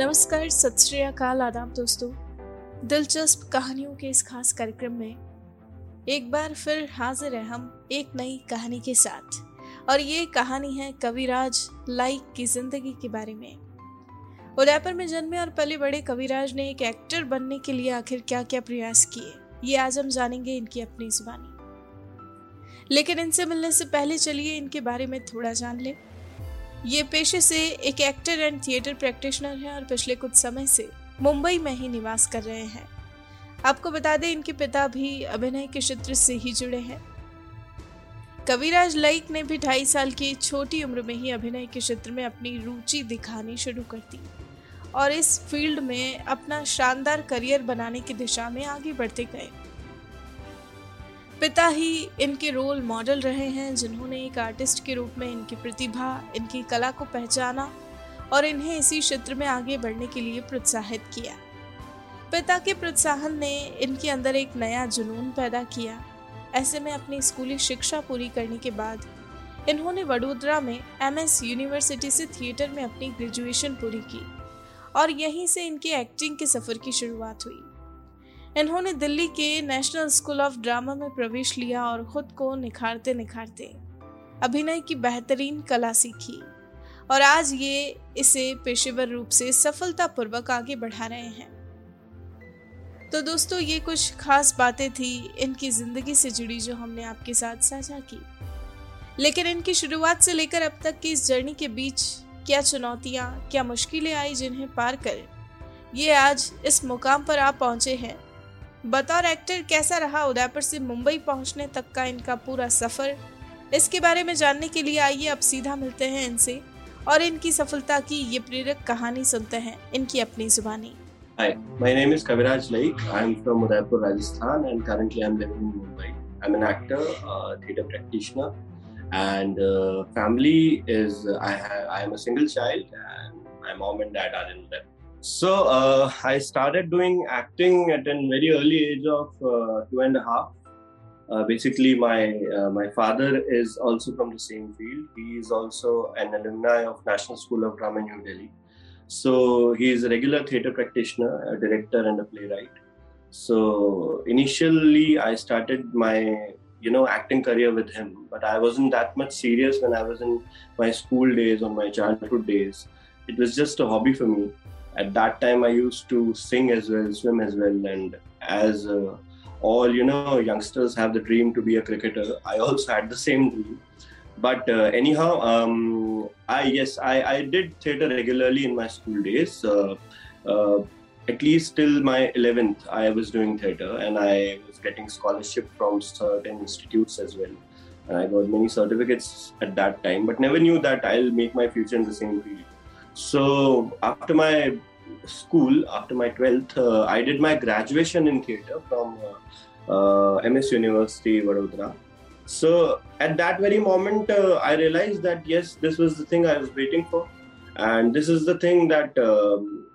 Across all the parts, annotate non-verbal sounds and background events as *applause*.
नमस्कार, सत श्री अकाल, आदाब दोस्तों। दिलचस्प कहानियों के इस खास कार्यक्रम में एक बार फिर हाजिर है हम एक नई कहानी के साथ। और ये कहानी है कविराज लाइक की ज़िंदगी के बारे में। उदयपुर में जन्मे और पले बड़े कविराज ने एक एक्टर बनने के लिए आखिर क्या क्या प्रयास किए, ये आज हम जानेंगे इनकी अपनी जुबानी। लेकिन इनसे मिलने से पहले चलिए इनके बारे में थोड़ा जान लें। ये पेशे से एक एक्टर एंड थिएटर प्रैक्टिशनर हैं और पिछले कुछ समय से मुंबई में ही निवास कर रहे हैं। आपको बता दें, इनके पिता भी अभिनय के क्षेत्र से ही जुड़े हैं। कविराज लाइक ने भी ढाई साल की छोटी उम्र में ही अभिनय के क्षेत्र में अपनी रुचि दिखानी शुरू कर दी और इस फ़ील्ड में अपना शानदार करियर बनाने की दिशा में आगे बढ़ते गए। पिता ही इनके रोल मॉडल रहे हैं, जिन्होंने एक आर्टिस्ट के रूप में इनकी प्रतिभा, इनकी कला को पहचाना और इन्हें इसी क्षेत्र में आगे बढ़ने के लिए प्रोत्साहित किया। पिता के प्रोत्साहन ने इनके अंदर एक नया जुनून पैदा किया। ऐसे में अपनी स्कूली शिक्षा पूरी करने के बाद इन्होंने वडोदरा में एमएस यूनिवर्सिटी से थिएटर में अपनी ग्रेजुएशन पूरी की और यहीं से इनके एक्टिंग के सफ़र की शुरुआत हुई। इन्होंने दिल्ली के नेशनल स्कूल ऑफ़ ड्रामा में प्रवेश लिया और खुद को निखारते निखारते अभिनय की बेहतरीन कला सीखी। और आज ये इसे पेशेवर रूप से सफलतापूर्वक आगे बढ़ा रहे हैं। तो दोस्तों, ये कुछ खास बातें थी इनकी ज़िंदगी से जुड़ी जो हमने आपके साथ साझा की। लेकिन इनकी शुरुआत से लेकर अब तक की इस जर्नी के बीच क्या चुनौतियाँ, क्या मुश्किलें आई जिन्हें पार कर, ये आज इस मुकाम पर आप पहुँचे हैं। बतौर एक्टर कैसा रहा उदयपुर से मुंबई पहुँचने तक का इनका पूरा सफ़र इसके बारे में जानने के लिए आइए अब सीधा मिलते हैं इनसे और इनकी सफलता की ये प्रेरक कहानी सुनते हैं इनकी अपनी जुबानी Hi, my name is Kaviraj Laik. I'm from Udaipur, Rajasthan, and currently I'm living in Mumbai. I'm an actor, uh, theatre practitioner, and uh, family is I, ha- I am a single child, and my mom and dad are in Udaipur. So uh, I started doing acting at a very early age of uh, two and a half. Uh, basically, my uh, my father is also from the same field. He is also an alumni of National School of Drama, New Delhi. So he is a regular theatre practitioner, a director, and a playwright. So initially, I started my you know acting career with him, but I wasn't that much serious when I was in my school days or my childhood days. It was just a hobby for me at that time i used to sing as well swim as well. And as uh, all you know youngsters have the dream to be a cricketer i also had the same dream. But uh, anyhow um, i yes I, I did theater regularly in my school days. Uh, uh at least till my 11th i was doing theater. And i was getting scholarship from certain institutes as well. And i got many certificates at that time but never knew that i'll make my future in the same field so after my school, after my 12th, uh, I did my graduation in theatre from uh, uh MS University, Vadodara. So at that very moment, uh, I realized that yes, this was the thing I was waiting for, and this is the thing that um,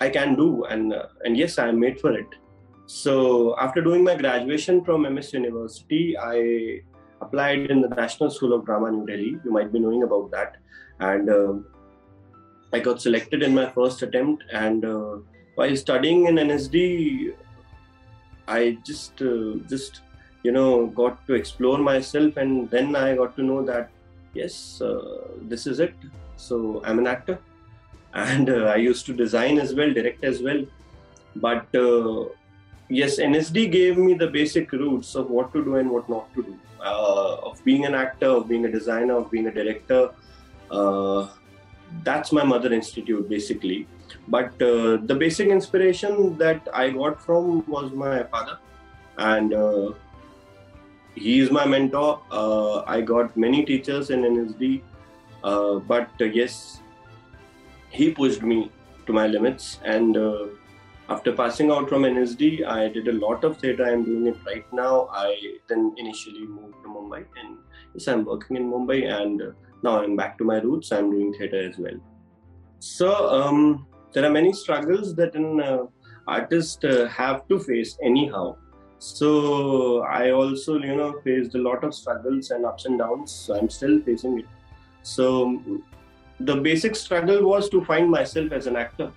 I can do, and uh, and yes, I am made for it. So after doing my graduation from MS University, I applied in the National School of Drama, New Delhi. You might be knowing about that, and um, I got selected in my first attempt, and uh, while studying in NSD, I just uh, just you know got to explore myself, and then I got to know that yes, uh, this is it. So I'm an actor, *laughs* and uh, I used to design as well, direct as well, but uh, yes, NSD gave me the basic roots of what to do and what not to do, uh, of being an actor, of being a designer, of being a director. That's my mother institute basically. But uh, the basic inspiration that i got from was my father. And uh, he is my mentor. Uh, i got many teachers in nsd uh, but uh, yes he pushed me to my limits. And uh, after passing out from nsd i did a lot of theater. I'm doing it right now. I then initially moved to mumbai and yes i'm working in mumbai. And now I'm back to my roots. I'm doing theater as well. So um, there are many struggles that an uh, artist uh, have to face anyhow. So I also, you know, faced a lot of struggles and ups and downs. So I'm still facing it. So the basic struggle was to find myself as an actor.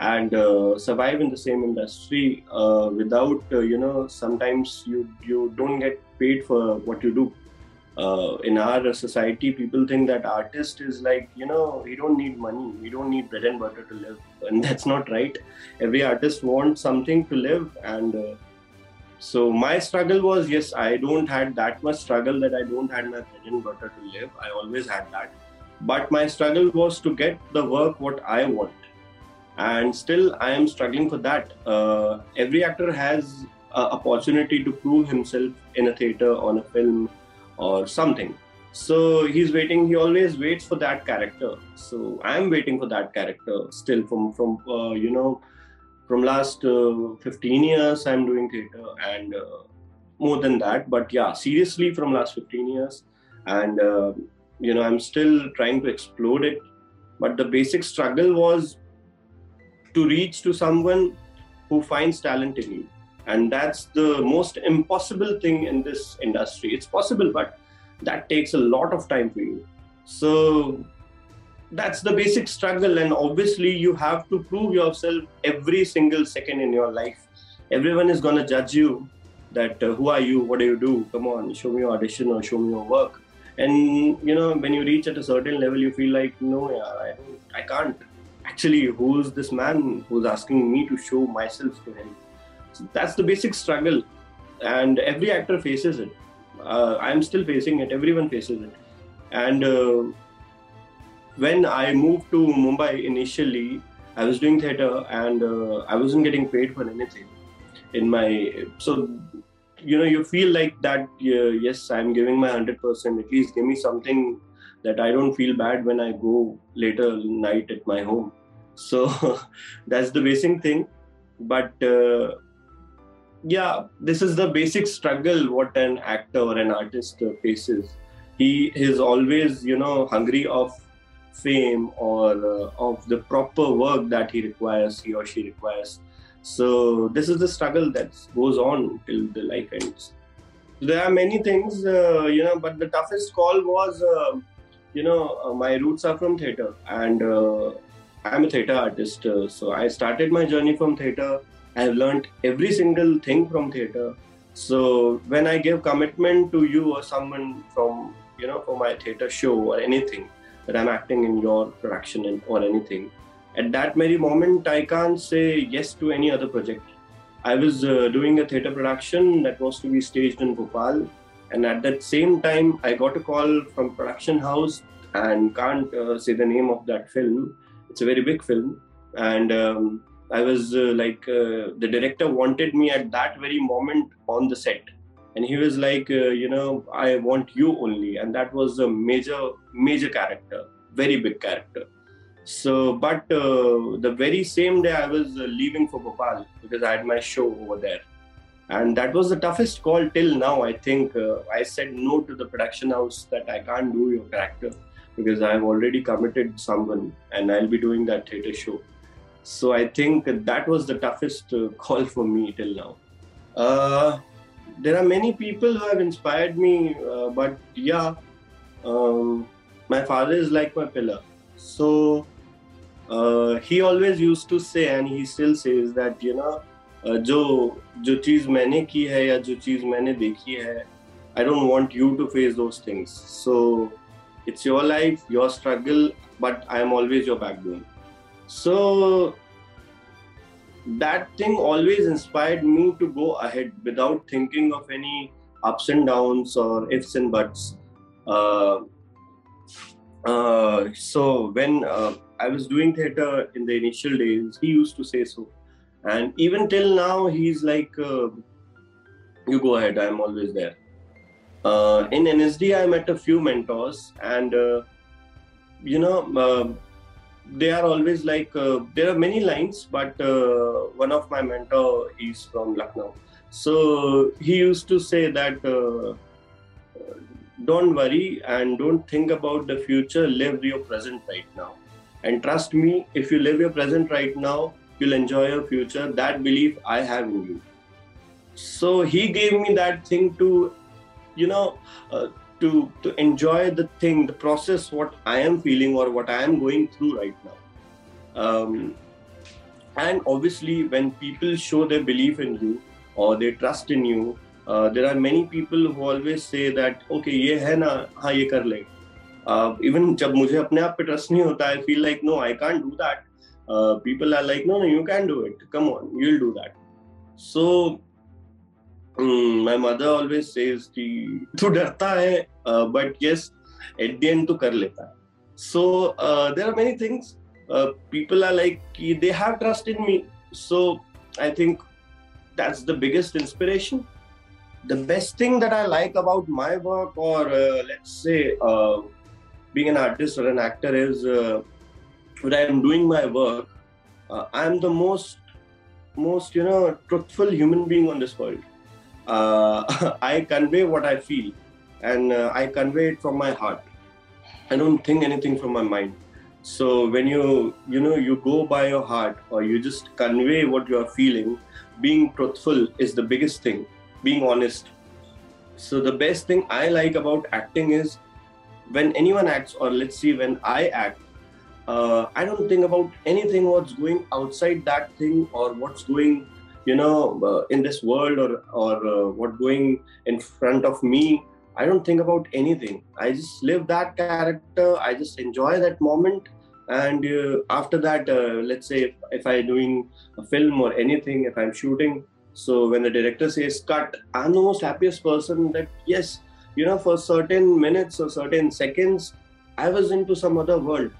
and uh, survive in the same industry uh, without uh, you know sometimes you you don't get paid for what you do uh, in our society people think that artist is like you know we don't need money we don't need bread and butter to live. *laughs* And that's not right. Every artist wants something to live. And uh, so my struggle was yes i don't had that much struggle that i don't had my bread and butter to live. I always had that. But my struggle was to get the work what i want. And still i am struggling for that. Uh, every actor has opportunity to prove himself in a theater on a film or something. So he's waiting he always waits for that character. So i'm waiting for that character still from from uh, you know from last uh, 15 years i'm doing theater and uh, more than that. But yeah seriously from last 15 years and uh, you know i'm still trying to explode it. But the basic struggle was to reach to someone who finds talent in you and that's the most impossible thing in this industry. It's possible but that takes a lot of time for you. So that's the basic struggle and obviously you have to prove yourself every single second in your life. Everyone is going to judge you that uh, who are you what do you do? Come on show me your audition or show me your work. And you know when you reach at a certain level you feel like no yeah, i i can't. Actually who's this man who's asking me to show myself to him that's the basic struggle. And every actor faces it. Uh, i'm still facing it. Everyone faces it. And uh, when i moved to mumbai initially i was doing theater and uh, i wasn't getting paid for anything in my so you know you feel like that yes i'm giving my 100% at least give me something that I don't feel bad when I go later night at my home. So *laughs* that's the basic thing. But uh, yeah, this is the basic struggle what an actor or an artist faces. He is always, you know, hungry of fame or uh, of the proper work that he requires, he or she requires. So this is the struggle that goes on till the life ends. There are many things, uh, you know, but the toughest call was uh, you know, uh, my roots are from theater, and uh, I'm a theater artist. Uh, so I started my journey from theater. I've learned every single thing from theater. So when I give commitment to you or someone from, you know, for my theater show or anything that I'm acting in your production or anything, at that very moment, I can't say yes to any other project. I was uh, doing a theater production that was to be staged in Bhopal and at that same time, I got a call from production house and can't uh, say the name of that film. It's a very big film, and um, I was uh, like, uh, the director wanted me at that very moment on the set, and he was like, uh, you know, I want you only, and that was a major, major character, very big character. So, but uh, the very same day I was uh, leaving for Bhopal because I had my show over there. And that was the toughest call till now i think. Uh, i said no to the production house that i can't do your character because i've already committed someone and i'll be doing that theater show so i think that was the toughest uh, call for me till now uh, there are many people who have inspired me uh, but yeah um, my father is like my pillar so uh, he always used to say and he still says that you know जो जो चीज मैंने की है या जो चीज मैंने देखी है I don't want you to face those things so it's your life your struggle but i am always your backbone so that thing always inspired me to go ahead without thinking of any ups and downs or ifs and buts. Uh, uh, so when uh, i was doing theater in the initial days he used to say so. And even till now he's like uh, you go ahead i'm always there. Uh, in nsd i met a few mentors and uh, you know they are always like uh, there are many lines but uh, one of my mentor is from lucknow. So he used to say that don't worry and don't think about the future live your present right now. And trust me if you live your present right now you'll enjoy your future. That belief i have in you. So he gave me that thing to you know uh, to to enjoy the thing the process what i am feeling or what i am going through right now um, and obviously when people show their belief in you or they trust in you uh, there are many people who always say that okay ये है ना हाँ ये कर ले even जब मुझे अपने आप पे ट्रस्ट नहीं होता I feel like no I can't do that people are like no no you can do it come on you will do that so my mother always says कि तू डरता है but yes at the end तू कर लेता है so there are many things people are like they have trust in me so i think that's the biggest inspiration the best thing that I like about my work, or uh, let's say uh, being an artist or an actor, is uh, when I'm doing my work, uh, I'm the most, most you know, truthful human being on this world. *laughs* Uh, I convey what I feel, and uh, I convey it from my heart. I don't think anything from my mind. So when you, you know, you go by your heart, or you just convey what you are feeling, being truthful is the biggest thing being honest. So the best thing I like about acting is when anyone acts, or let's see, when I act, uh, I don't think about anything what's going outside that thing or what's going, you know, uh, in this world or or uh, what going in front of me. I don't think about anything. I just live that character. I just enjoy that moment. And uh, after that, uh, let's say if, if I'm doing a film or anything, if I'm shooting, so when the director says cut, I'm the most happiest person that yes, you know, for certain minutes or certain seconds, I was into some other world.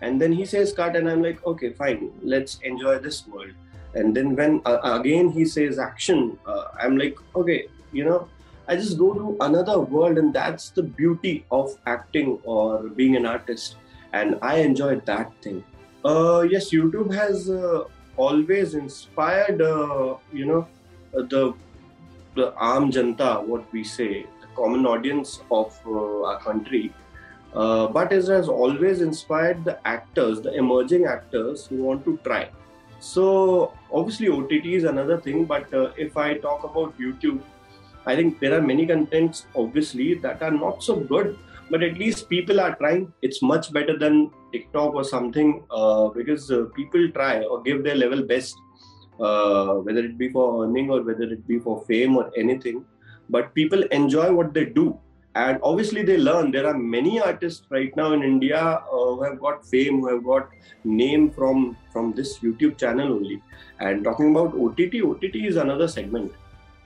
And then he says cut, and I'm like, okay, fine, let's enjoy this world. And then when uh, again he says action, uh, I'm like, okay, you know, I just go to another world, and that's the beauty of acting or being an artist. And I enjoyed that thing. Uh, yes, YouTube has uh, always inspired, uh, you know, the the arm janta, what we say, the common audience of uh, our country. Uh, but it has always inspired the actors, the emerging actors who want to try. So obviously OTT is another thing, but uh, if I talk about YouTube, I think there are many contents obviously that are not so good, but at least people are trying. It's much better than TikTok or something uh, because uh, people try or give their level best uh, whether it be for earning or whether it be for fame or anything. But people enjoy what they do. And obviously, they learn. There are many artists right now in India uh, who have got fame, who have got name from from this YouTube channel only. And talking about OTT, OTT is another segment.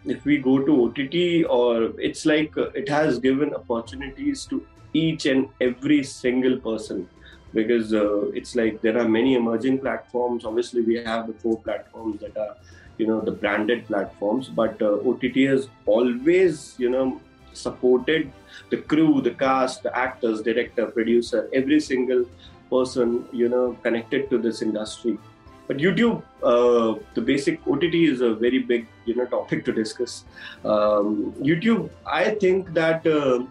If we go to OTT, or it's like uh, it has given opportunities to each and every single person because uh, it's like there are many emerging platforms. Obviously, we have the four platforms that are, you know, the branded platforms. But uh, OTT has always, you know, supported the crew, the cast, the actors, director, producer, every single person, you know, connected to this industry. But YouTube, uh, the basic OTT is a very big, you know, topic to discuss. Um, YouTube, I think that uh,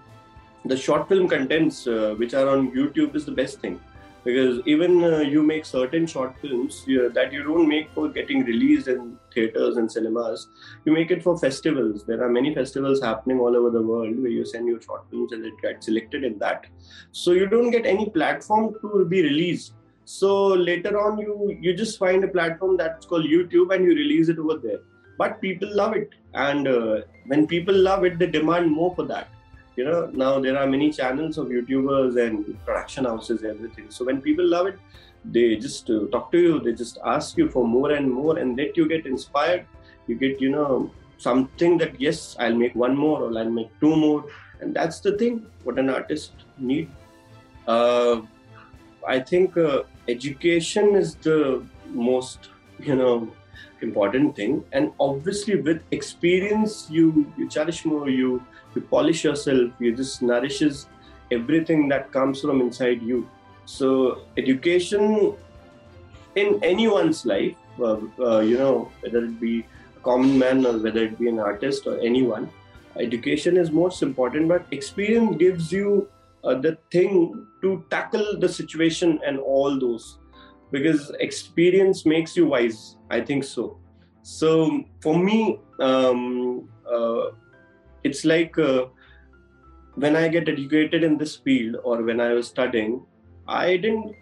the short film contents uh, which are on YouTube is the best thing. Because even uh, you make certain short films you, that you don't make for getting released in theaters and cinemas. You make it for festivals. There are many festivals happening all over the world where you send your short films and it gets selected in that. So you don't get any platform to be released so later on you you just find a platform that's called youtube and you release it over there. But people love it. And uh, when people love it they demand more for that. You know now there are many channels of youtubers and production houses everything. So when people love it they just uh, talk to you. They just ask you for more and more and that you get inspired. You get you know something that yes i'll make one more or i'll make two more. And that's the thing. What an artist need. Uh, i think uh, education is the most you know important thing. And obviously with experience you you cherish more you you polish yourself you just nourishes everything that comes from inside you. So education in anyone's life uh, uh, you know whether it be a common man or whether it be an artist or anyone education is most important. But experience gives you the thing to tackle the situation and all those. Because experience makes you wise i think so. So for me um, uh, it's like uh, when I get educated in this field or when I was studying, I didn't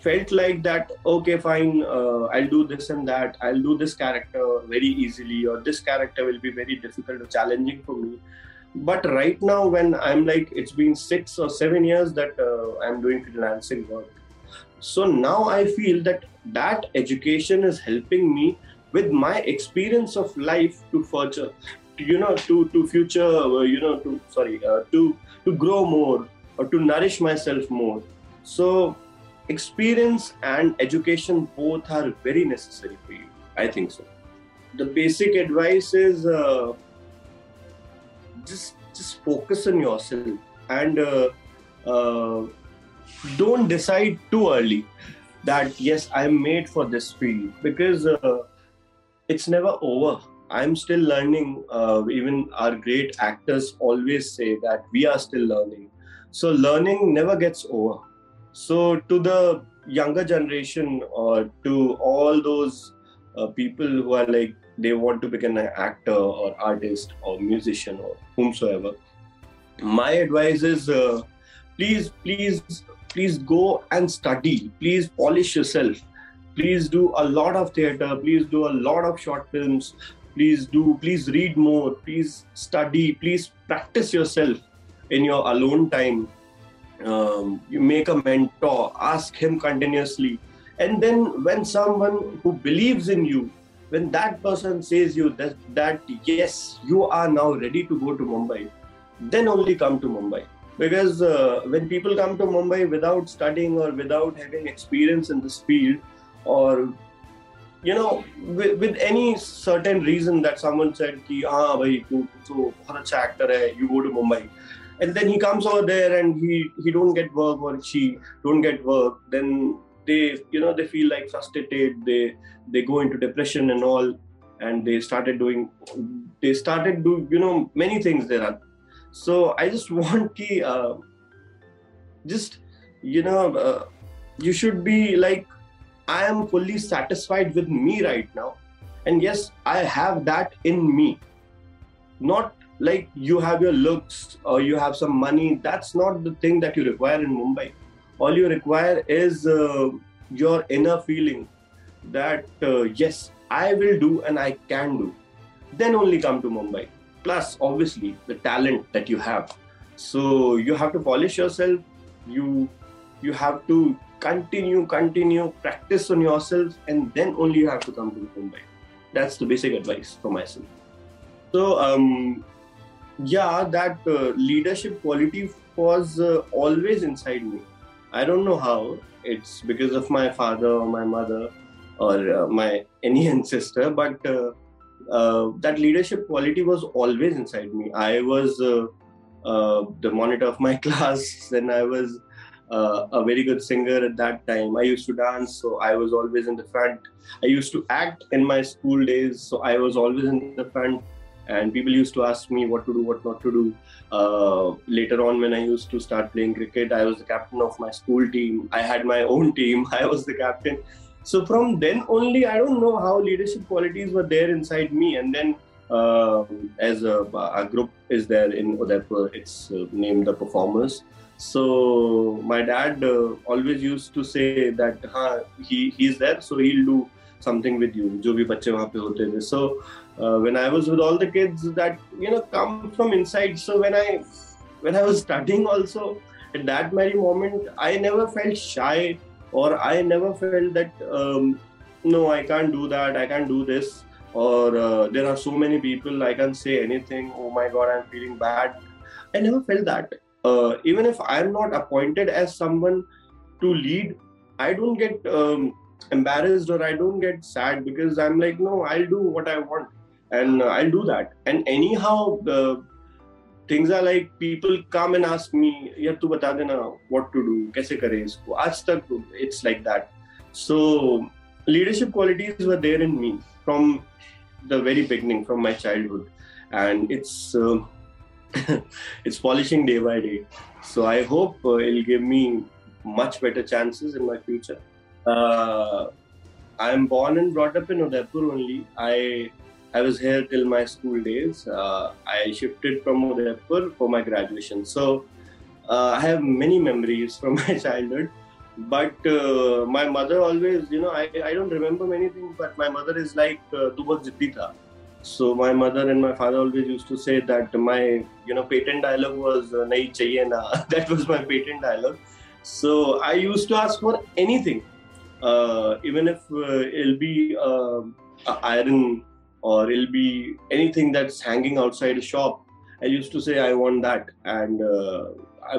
felt like that okay fine uh, i'll do this and that i'll do this character very easily or this character will be very difficult or challenging for me but right now when i'm like it's been six or seven years that uh, i'm doing freelancing work. So now i feel that that education is helping me with my experience of life to further you know to to future uh, you know to sorry uh, to to grow more or to nourish myself more. So experience and education both are very necessary for you. I think so. The basic advice is uh, just just focus on yourself and uh, uh, don't decide too early that yes i'm made for this field. Because uh, it's never over. I'm still learning uh, even our great actors always say that we are still learning. So learning never gets over. So, to the younger generation or to all those uh, people who are like they want to become an actor or artist or musician or whomsoever, my advice is uh, please, please, please go and study. Please polish yourself. Please do a lot of theater. Please do a lot of short films. Please do. Please read more. Please study. Please practice yourself in your alone time um, you make a mentor ask him continuously and then when someone who believes in you when that person says you that, that yes you are now ready to go to mumbai then only come to mumbai. Because uh, when people come to mumbai without studying or without having experience in this field or you know with, with any certain reason that someone said ki ah bhai tu to bahut acha actor hai you go to mumbai. And then he comes over there and he he don't get work or she don't get work then they you know they feel like frustrated they they go into depression and all and they started doing they started do you know many things there. Are so i just *laughs* want ki uh, just you know uh, you should be like i am fully satisfied with me right now. And yes i have that in me. Not like you have your looks or you have some money. That's not the thing that you require in mumbai. All you require is uh, your inner feeling that uh, yes i will do and i can do. Then only come to mumbai. Plus obviously the talent that you have. So you have to polish yourself. You you have to continue continue practice on yourself and then only you have to come to mumbai. That's the basic advice for myself. So um yeah that uh, leadership quality was uh, always inside me. I don't know how it's because of my father or my mother or uh, my *laughs* any ancestor but uh, uh, that leadership quality was always inside me. I was uh, the monitor of my *laughs* class and i was a very good singer at that time. I used to dance so i was always in the front. I used to act in my school days so i was always in the front and people used to ask me what to do what not to do. Uh, later on when i used to start playing cricket i was the captain of my school team. I had my own team. *laughs* I was the captain. So from then only i don't know how leadership qualities were there inside me. And then uh, as a, a, group is there in udaipur it's uh, named the performers. So my dad uh, always used to say that huh, he he's there so he'll do something with you जो भी बच्चे वहाँ पे होते थे so uh, when I was with all the kids that you know come from inside. So when I when I was studying also at that very moment, I never felt shy or I never felt that um, no, I can't do that, I can't do this, or uh, there are so many people I can't say anything. Oh my God, I'm feeling bad. I never felt that. Uh, even if I'm not appointed as someone to lead, I don't get um, embarrassed or I don't get sad because I'm like, no, I'll do what I want and uh, I'll do that. And anyhow, the things are like people come and ask me, "Yeah, tu bata dena what to do, kaise kare isko." Aaj tak it's like that. So leadership qualities were there in me from the very beginning, from my childhood, and it's uh, *laughs* it's polishing day by day. So I hope uh, it'll give me much better chances in my future. Uh, I am born and brought up in Udaipur only. I I was here till my school days. Uh, I shifted from Udaipur for my graduation. So uh, I have many memories from *laughs* my childhood. but uh, my mother always you know I, I don't remember many things but my mother is like tu bahut tha so my mother and my father always used to say that my you know patent dialogue was uh, nahi chahiye na *laughs* that was my patent dialogue so i used to ask for anything even if uh, it'll be uh, iron or it'll be anything that's hanging outside a shop i used to say i want that and uh,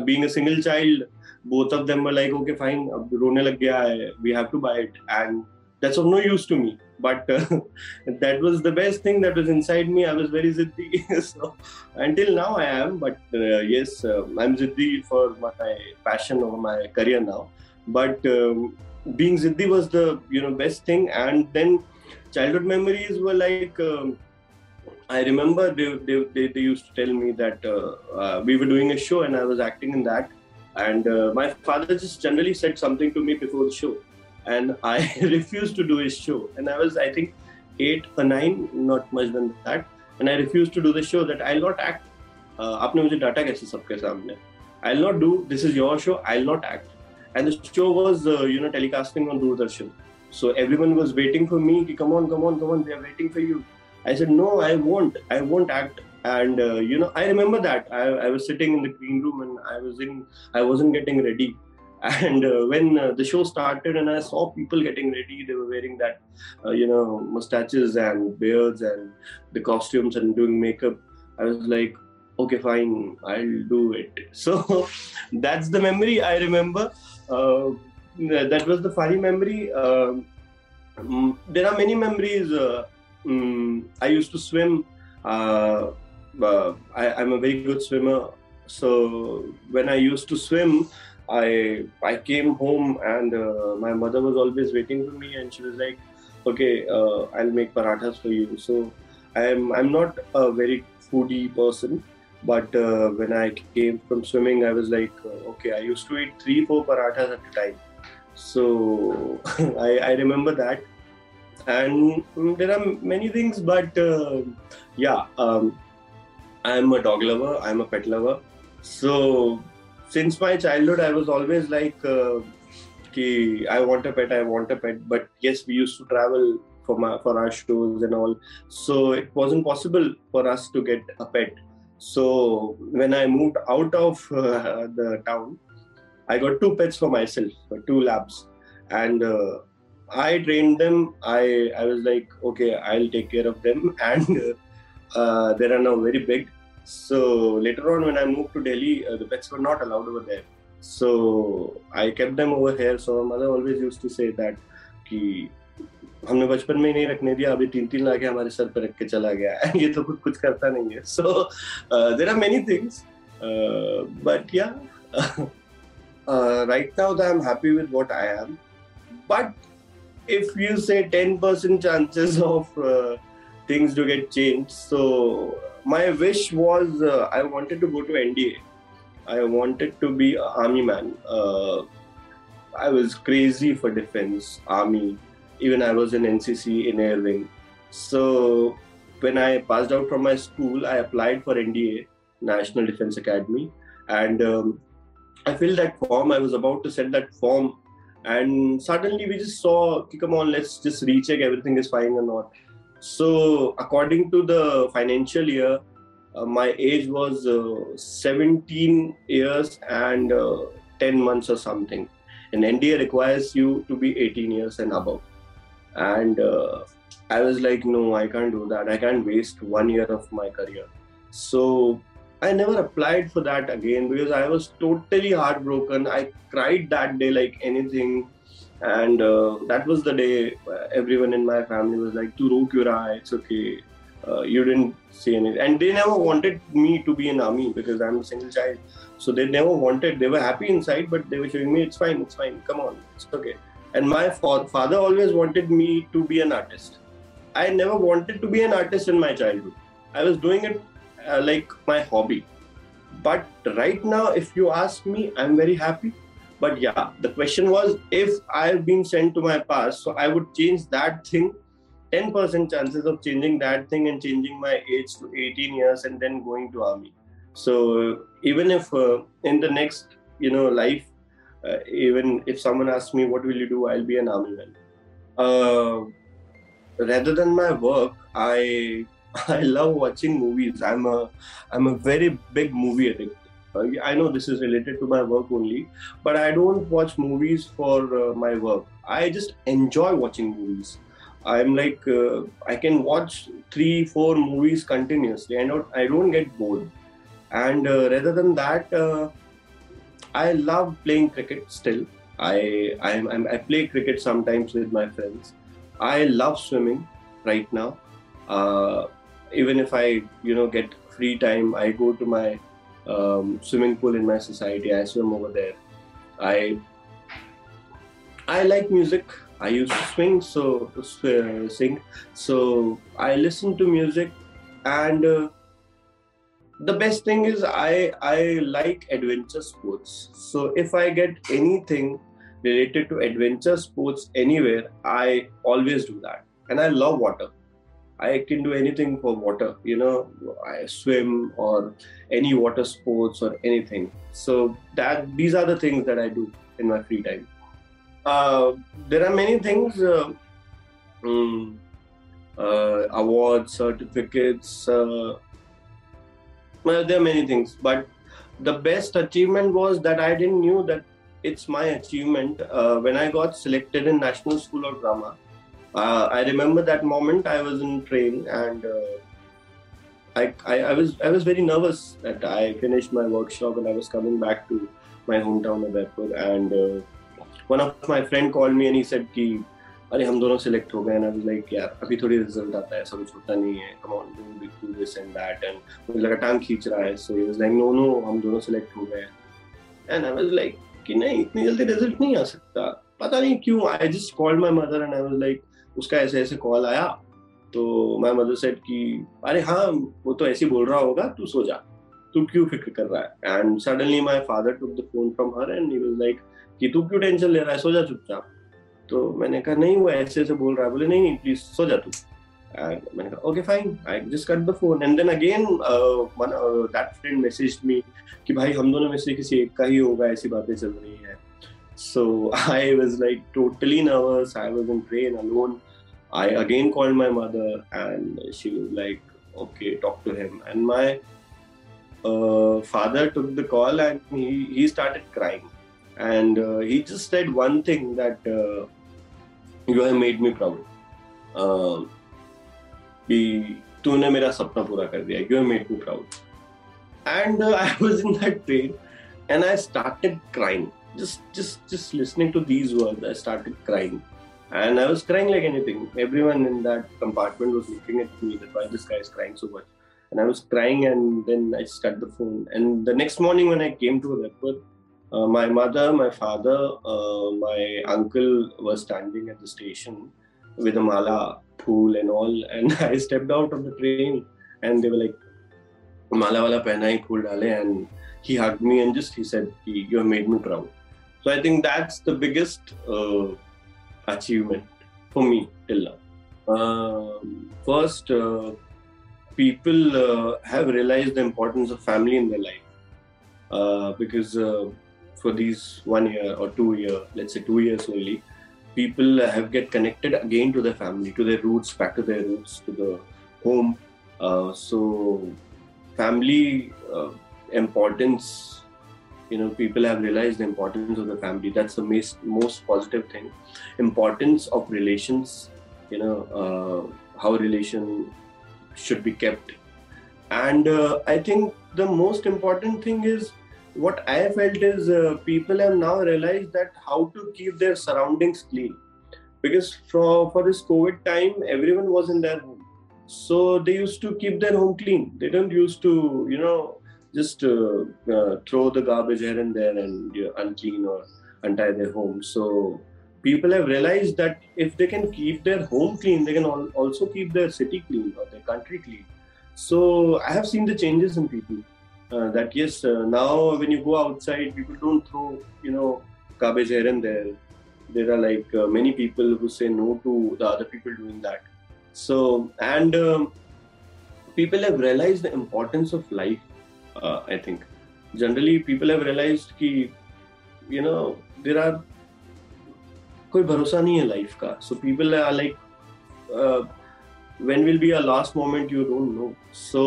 being a single child both of them were like, okay, fine, rone lag gaya we have to buy it. And that's of no use to me. But uh, *laughs* that was the best thing that was inside me. I was very ziddi. *laughs* so until now, I am. But uh, yes, uh, I'm ziddi for my passion or my career now. But um, being ziddi was the you know best thing. And then childhood memories were like. Um, I remember they, they, they, they, used to tell me that uh, uh, we were doing a show and I was acting in that and uh, my father just generally said something to me before the show, and I *laughs* refused to do his show. And I was, I think, eight or nine, not much than that. And I refused to do the show that I'll not act. Uh, आपने मुझे data कैसे सबके सामने I'll not do this is your show I'll not act and the show was uh, you know telecasting on Doordarshan. So everyone was waiting for me come on come on come on they are waiting for you. I said no I won't. I won't act. And uh, you know i remember that. I, I, was sitting in the green room and i was in i wasn't getting ready. *laughs* And uh, when uh, the show started and i saw people getting ready they were wearing that uh, you know mustaches and beards and the costumes and doing makeup i was like okay fine i'll do it. *laughs* So that's the memory i remember that was the funny memory um, mm, there are many memories um, i used to swim uh, uh, I, am a very good swimmer. So when I used to swim, I I came home and uh, my mother was always waiting for me, and she was like, "Okay, uh, I'll make parathas for you." So I'm I'm not a very foodie person, but uh, when I came from swimming, I was like, uh, "Okay, I used to eat three four parathas at a time." So *laughs* I, I remember that, and there are many things, but uh, yeah. Um, I'm a dog lover. I'm a pet lover. So since my childhood, I was always like, uh, ki, I want a pet. I want a pet. But yes, we used to travel for my for our shows and all. So it wasn't possible for us to get a pet. So when I moved out of uh, the town, I got two pets for myself, two labs, and uh, I trained them. I I was like, okay, I'll take care of them, *laughs* and uh, they are now very big. So later on, when I moved to Delhi, uh, the pets were not allowed over there. So I kept them over here. So my mother always used to say that हमने बचपन में ही नहीं रखने दिया, अभी तीन तीन लाख हमारे सर पर रख के चला गया है। *laughs* ये तो कुछ कुछ करता नहीं है। So there are many things but yeah right now I am happy with what I am but if you say ten percent chances of things to get change so my wish was I wanted to go to N D A I wanted to be army man I was crazy for defence army Even I was in NCC in Air Wing. So when I passed out from my school, I applied for NDA, National Defense Academy, and um, I filled that form. I was about to send that form, and suddenly we just saw, come on, let's just recheck everything is fine or not. So, according to the financial year, uh, my age was uh, 17 years and uh, 10 months or something. And NDA requires you to be 18 years and above. And uh, I was like, no, I can't do that. I can't waste one year of my career. So I never applied for that again because I was totally heartbroken. I cried that day like anything. And uh, that was the day everyone in my family was like to ro it's okay. Uh, you didn't say anything. And they never wanted me to be in army because i'm a single child. So they never wanted. They were happy inside but they were showing me it's fine it's fine. Come on it's okay and my fa- father always wanted me to be an artist i never wanted to be an artist in my childhood i was doing it uh, like my hobby but right now if you ask me i'm very happy but yeah, the question was if I've been sent to my past, so I would change that thing. 10% chances of changing that thing and changing my age to 18 years and then going to army. So even if uh, in the next you know life uh, even if someone asks me what will you do? I'll be an army man. Uh, rather than my work i *laughs* i love watching movies. I'm a i'm a very big movie addict. Uh, i know this is related to my work only but i don't watch movies for uh, my work. I just enjoy watching movies. I'm like uh, i can watch three four movies continuously. I don't i don't get bored. And uh, rather than that I love playing cricket still. I I'm, I'm, i play cricket sometimes with my friends. I love swimming right now. Uh, even if I you know get free time, I go to my um, swimming pool in my society. I swim over there. I I like music. I used to swing, so uh, sing. So I listen to music, and uh, the best thing is I I like adventure sports. So if I get anything related to adventure sports anywhere, I always do that. And I love water. I can do anything for water, you know, I swim or any water sports or anything. So that these are the things that I do in my free time. Uh, there are many things, uh, um, uh, awards, certificates, uh, well, there are many things, but the best achievement was that I didn't knew that it's my achievement uh, when I got selected in National School of Drama. Uh, I remember that moment. I was in train and uh, I, I, I, was I was very nervous that I finished my workshop and I was coming back to my hometown of Udaipur. And uh, one of my friend called me and he said, "Ki अरे, हम दोनों select हो गए आई was like यार, अभी थोड़ी result आता है, ऐसा कुछ होता नहीं है। Come on do do this and that and मुझे लगा टांग खींच रहा है so was like no no हम दोनों सिलेक्ट हो गए एंड आई वाज लाइक कि नहीं, इतनी जल्दी रिज़ल्ट नहीं आ सकता। पता नहीं क्यों I just called my mother and I was like उसका ऐसे ऐसे कॉल आया तो माय मदर सेड कि, अरे हाँ वो तो ऐसे बोल रहा होगा, तू सो जा। तू क्यों फ़िक्र कर रहा है? And suddenly my father took the phone from her and he was like कि, तू क्यों टेंशन ले रहा है? सो जा चुपचाप। तो मैंने कहा, नहीं, वो ऐसे ऐसे बोल रहा है। बोले, नहीं नहीं प्लीज़ सो जा तू. मैंने कहा okay fine I just cut the phone and then again that friend message me कि, भाई, हम दोनों में से किसी एक का ही होगा, ऐसी बातें चल रही है. So I was like totally nervous I was in train alone I again call my mother and she was like okay talk to him and my father took the call and he started crying and he just said one thing that you have made me proud कि तूने मेरा सपना पूरा कर दिया you have made me proud and I was in that train and I started crying. Just, just, just listening to these words, I started crying, and I was crying like anything. Everyone in that compartment was looking at me that why this guy is crying so much, and I was crying, and then I just cut the phone. And the next morning when I came to Udaipur, uh, my mother, my father, uh, my uncle was standing at the station with a mala, pool, and all. *laughs* And I stepped out of the train, and they were like, "Mala wala pehna hi, pool dale," and he hugged me and just he said, "You have made me proud." So I think that's the biggest uh, achievement for me till now. Um, first, uh, people uh, have realized the importance of family in their life because for these one year or two year, let's say two years only, people have get connected again to their family, to their roots, back to their roots, to the home. Uh, so, family uh, importance. You know, people have realized the importance of the family. That's the most most positive thing. Importance of relations. You know, uh, how relation should be kept, and uh, I think the most important thing is what I felt is uh, people have now realized that how to keep their surroundings clean. Because for, for this COVID time, everyone was in their home. So they used to keep their home clean. They don't used to, you know, just uh, uh, throw the garbage here and there and you know, unclean or untie their home. So people have realized that if they can keep their home clean, they can also keep their city clean or their country clean. So I have seen the changes in people uh, that yes, uh, now when you go outside, people don't throw you know garbage here and there. There are like uh, many people who say no to the other people doing that. So and um, people have realized the importance of life. Uh, I think generally people have realized that you know there are कोई भरोसा नहीं है life का so people are like when will be a last moment you don't know so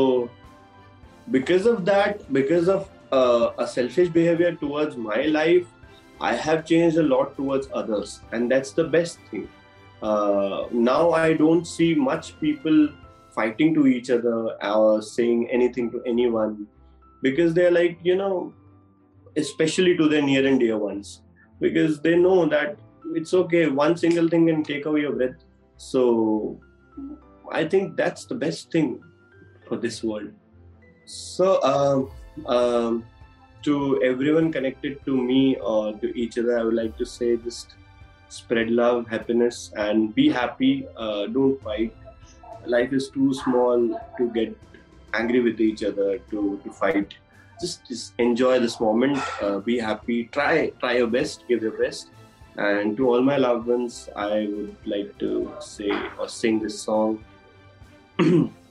because of that because of uh, a selfish behavior towards my life i have changed a lot towards others and that's the best thing. Uh, now i don't see much people fighting to each other or saying anything to anyone because they're like you know especially to their near and dear ones because they know that it's okay one single thing can take away your breath. So i think that's the best thing for this world so um, um, to everyone connected to me or to each other i would like to say just spread love happiness and be happy. Uh, don't fight. Life is too small to get angry with each other to, to fight. Just just enjoy this moment. Uh, be happy. Try try your best. Give your best. And to all my loved ones i would like to say or sing this song *clears throat*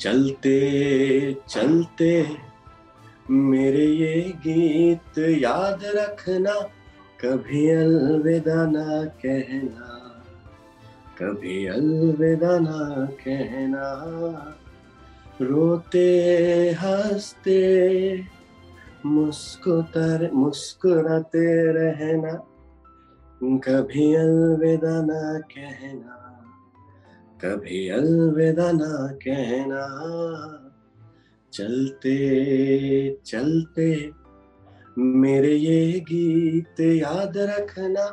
चलते चलते, मेरे ये गीत याद रखना, कभी अलविदा ना कहना, कभी अलविदा ना कहना। रोते, हँसते, मुस्कुतर, मुस्कुराते रहना, कभी अलविदा ना कहना। कभी अलविदा ना कहना। चलते चलते, मेरे ये गीत याद रखना।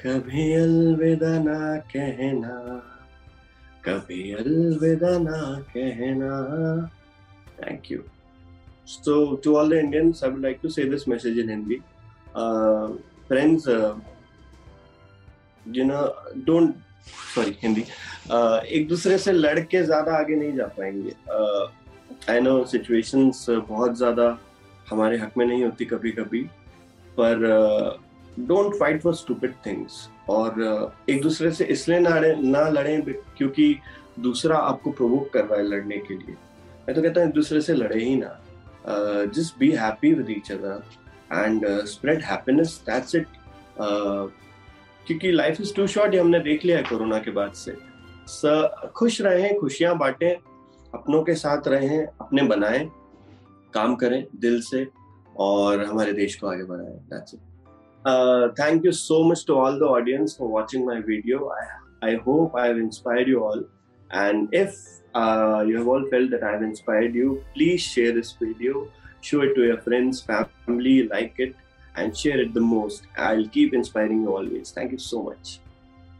कभी अलविदा ना कहना। कभी अलविदा ना कहना। Thank you so to all the Indians I would like to say this message in Hindi friends you know don't sorry hindi. Uh, एक दूसरे से लड़ के ज़्यादा आगे नहीं जा पाएँगे। आई नो सिचुएशंस बहुत ज़्यादा हमारे हक में नहीं होती कभी कभी पर don't fight for stupid things और uh, एक दूसरे से इसलिए ना ना लड़े क्योंकि दूसरा आपको प्रोवोक कर रहा है लड़ने के लिए। मैं तो कहता हूँ एक दूसरे से लड़े ही ना। Just be happy with each other and spread happiness that's it क्योंकि लाइफ इज़ टू शॉर्ट ये हमने देख लिया है कोरोना के बाद से। स, खुश रहें, खुशियाँ बांटें, अपनों के साथ रहें, अपने बनाएँ, काम करें दिल से और हमारे देश को आगे बढ़ाएँ। That's it thank you so much to all the audience for watching my video I hope I have inspired you all and if you have all felt that I have inspired you please share this video show it to your friends family like it and share it the most. I'll keep inspiring you always. Thank you so much.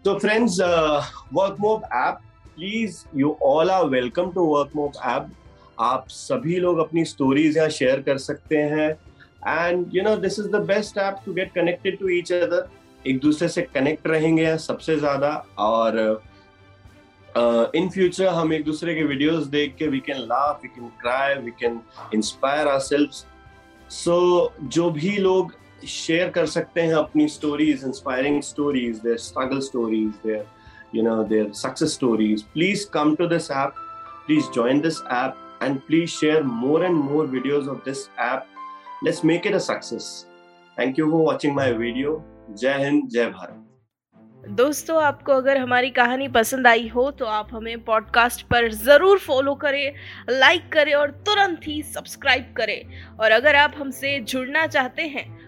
So, friends, uh, WorkMob app, please, you all are welcome to WorkMob app. आप सभी लोग अपनी stories यहाँ share कर सकते हैं and you know this is the best app to get connected to each other एक दूसरे से कनेक्ट रहेंगे सबसे ज़्यादा और इन uh, फ्यूचर हम एक दूसरे के वीडियोस देख के we can laugh we can cry we can inspire ourselves so जो भी लोग शेयर कर सकते हैं अपनी stories inspiring stories their struggle stories their you know their success stories please come to this app please join this app and please share more and more videos of this app let's make it a success thank you for watching my video जय हिंद जय भारत दोस्तों, आपको अगर हमारी कहानी पसंद आई हो तो आप हमें पॉडकास्ट पर ज़रूर फॉलो करें लाइक करें और तुरंत ही सब्सक्राइब करें। और अगर आप हमसे जुड़ना चाहते हैं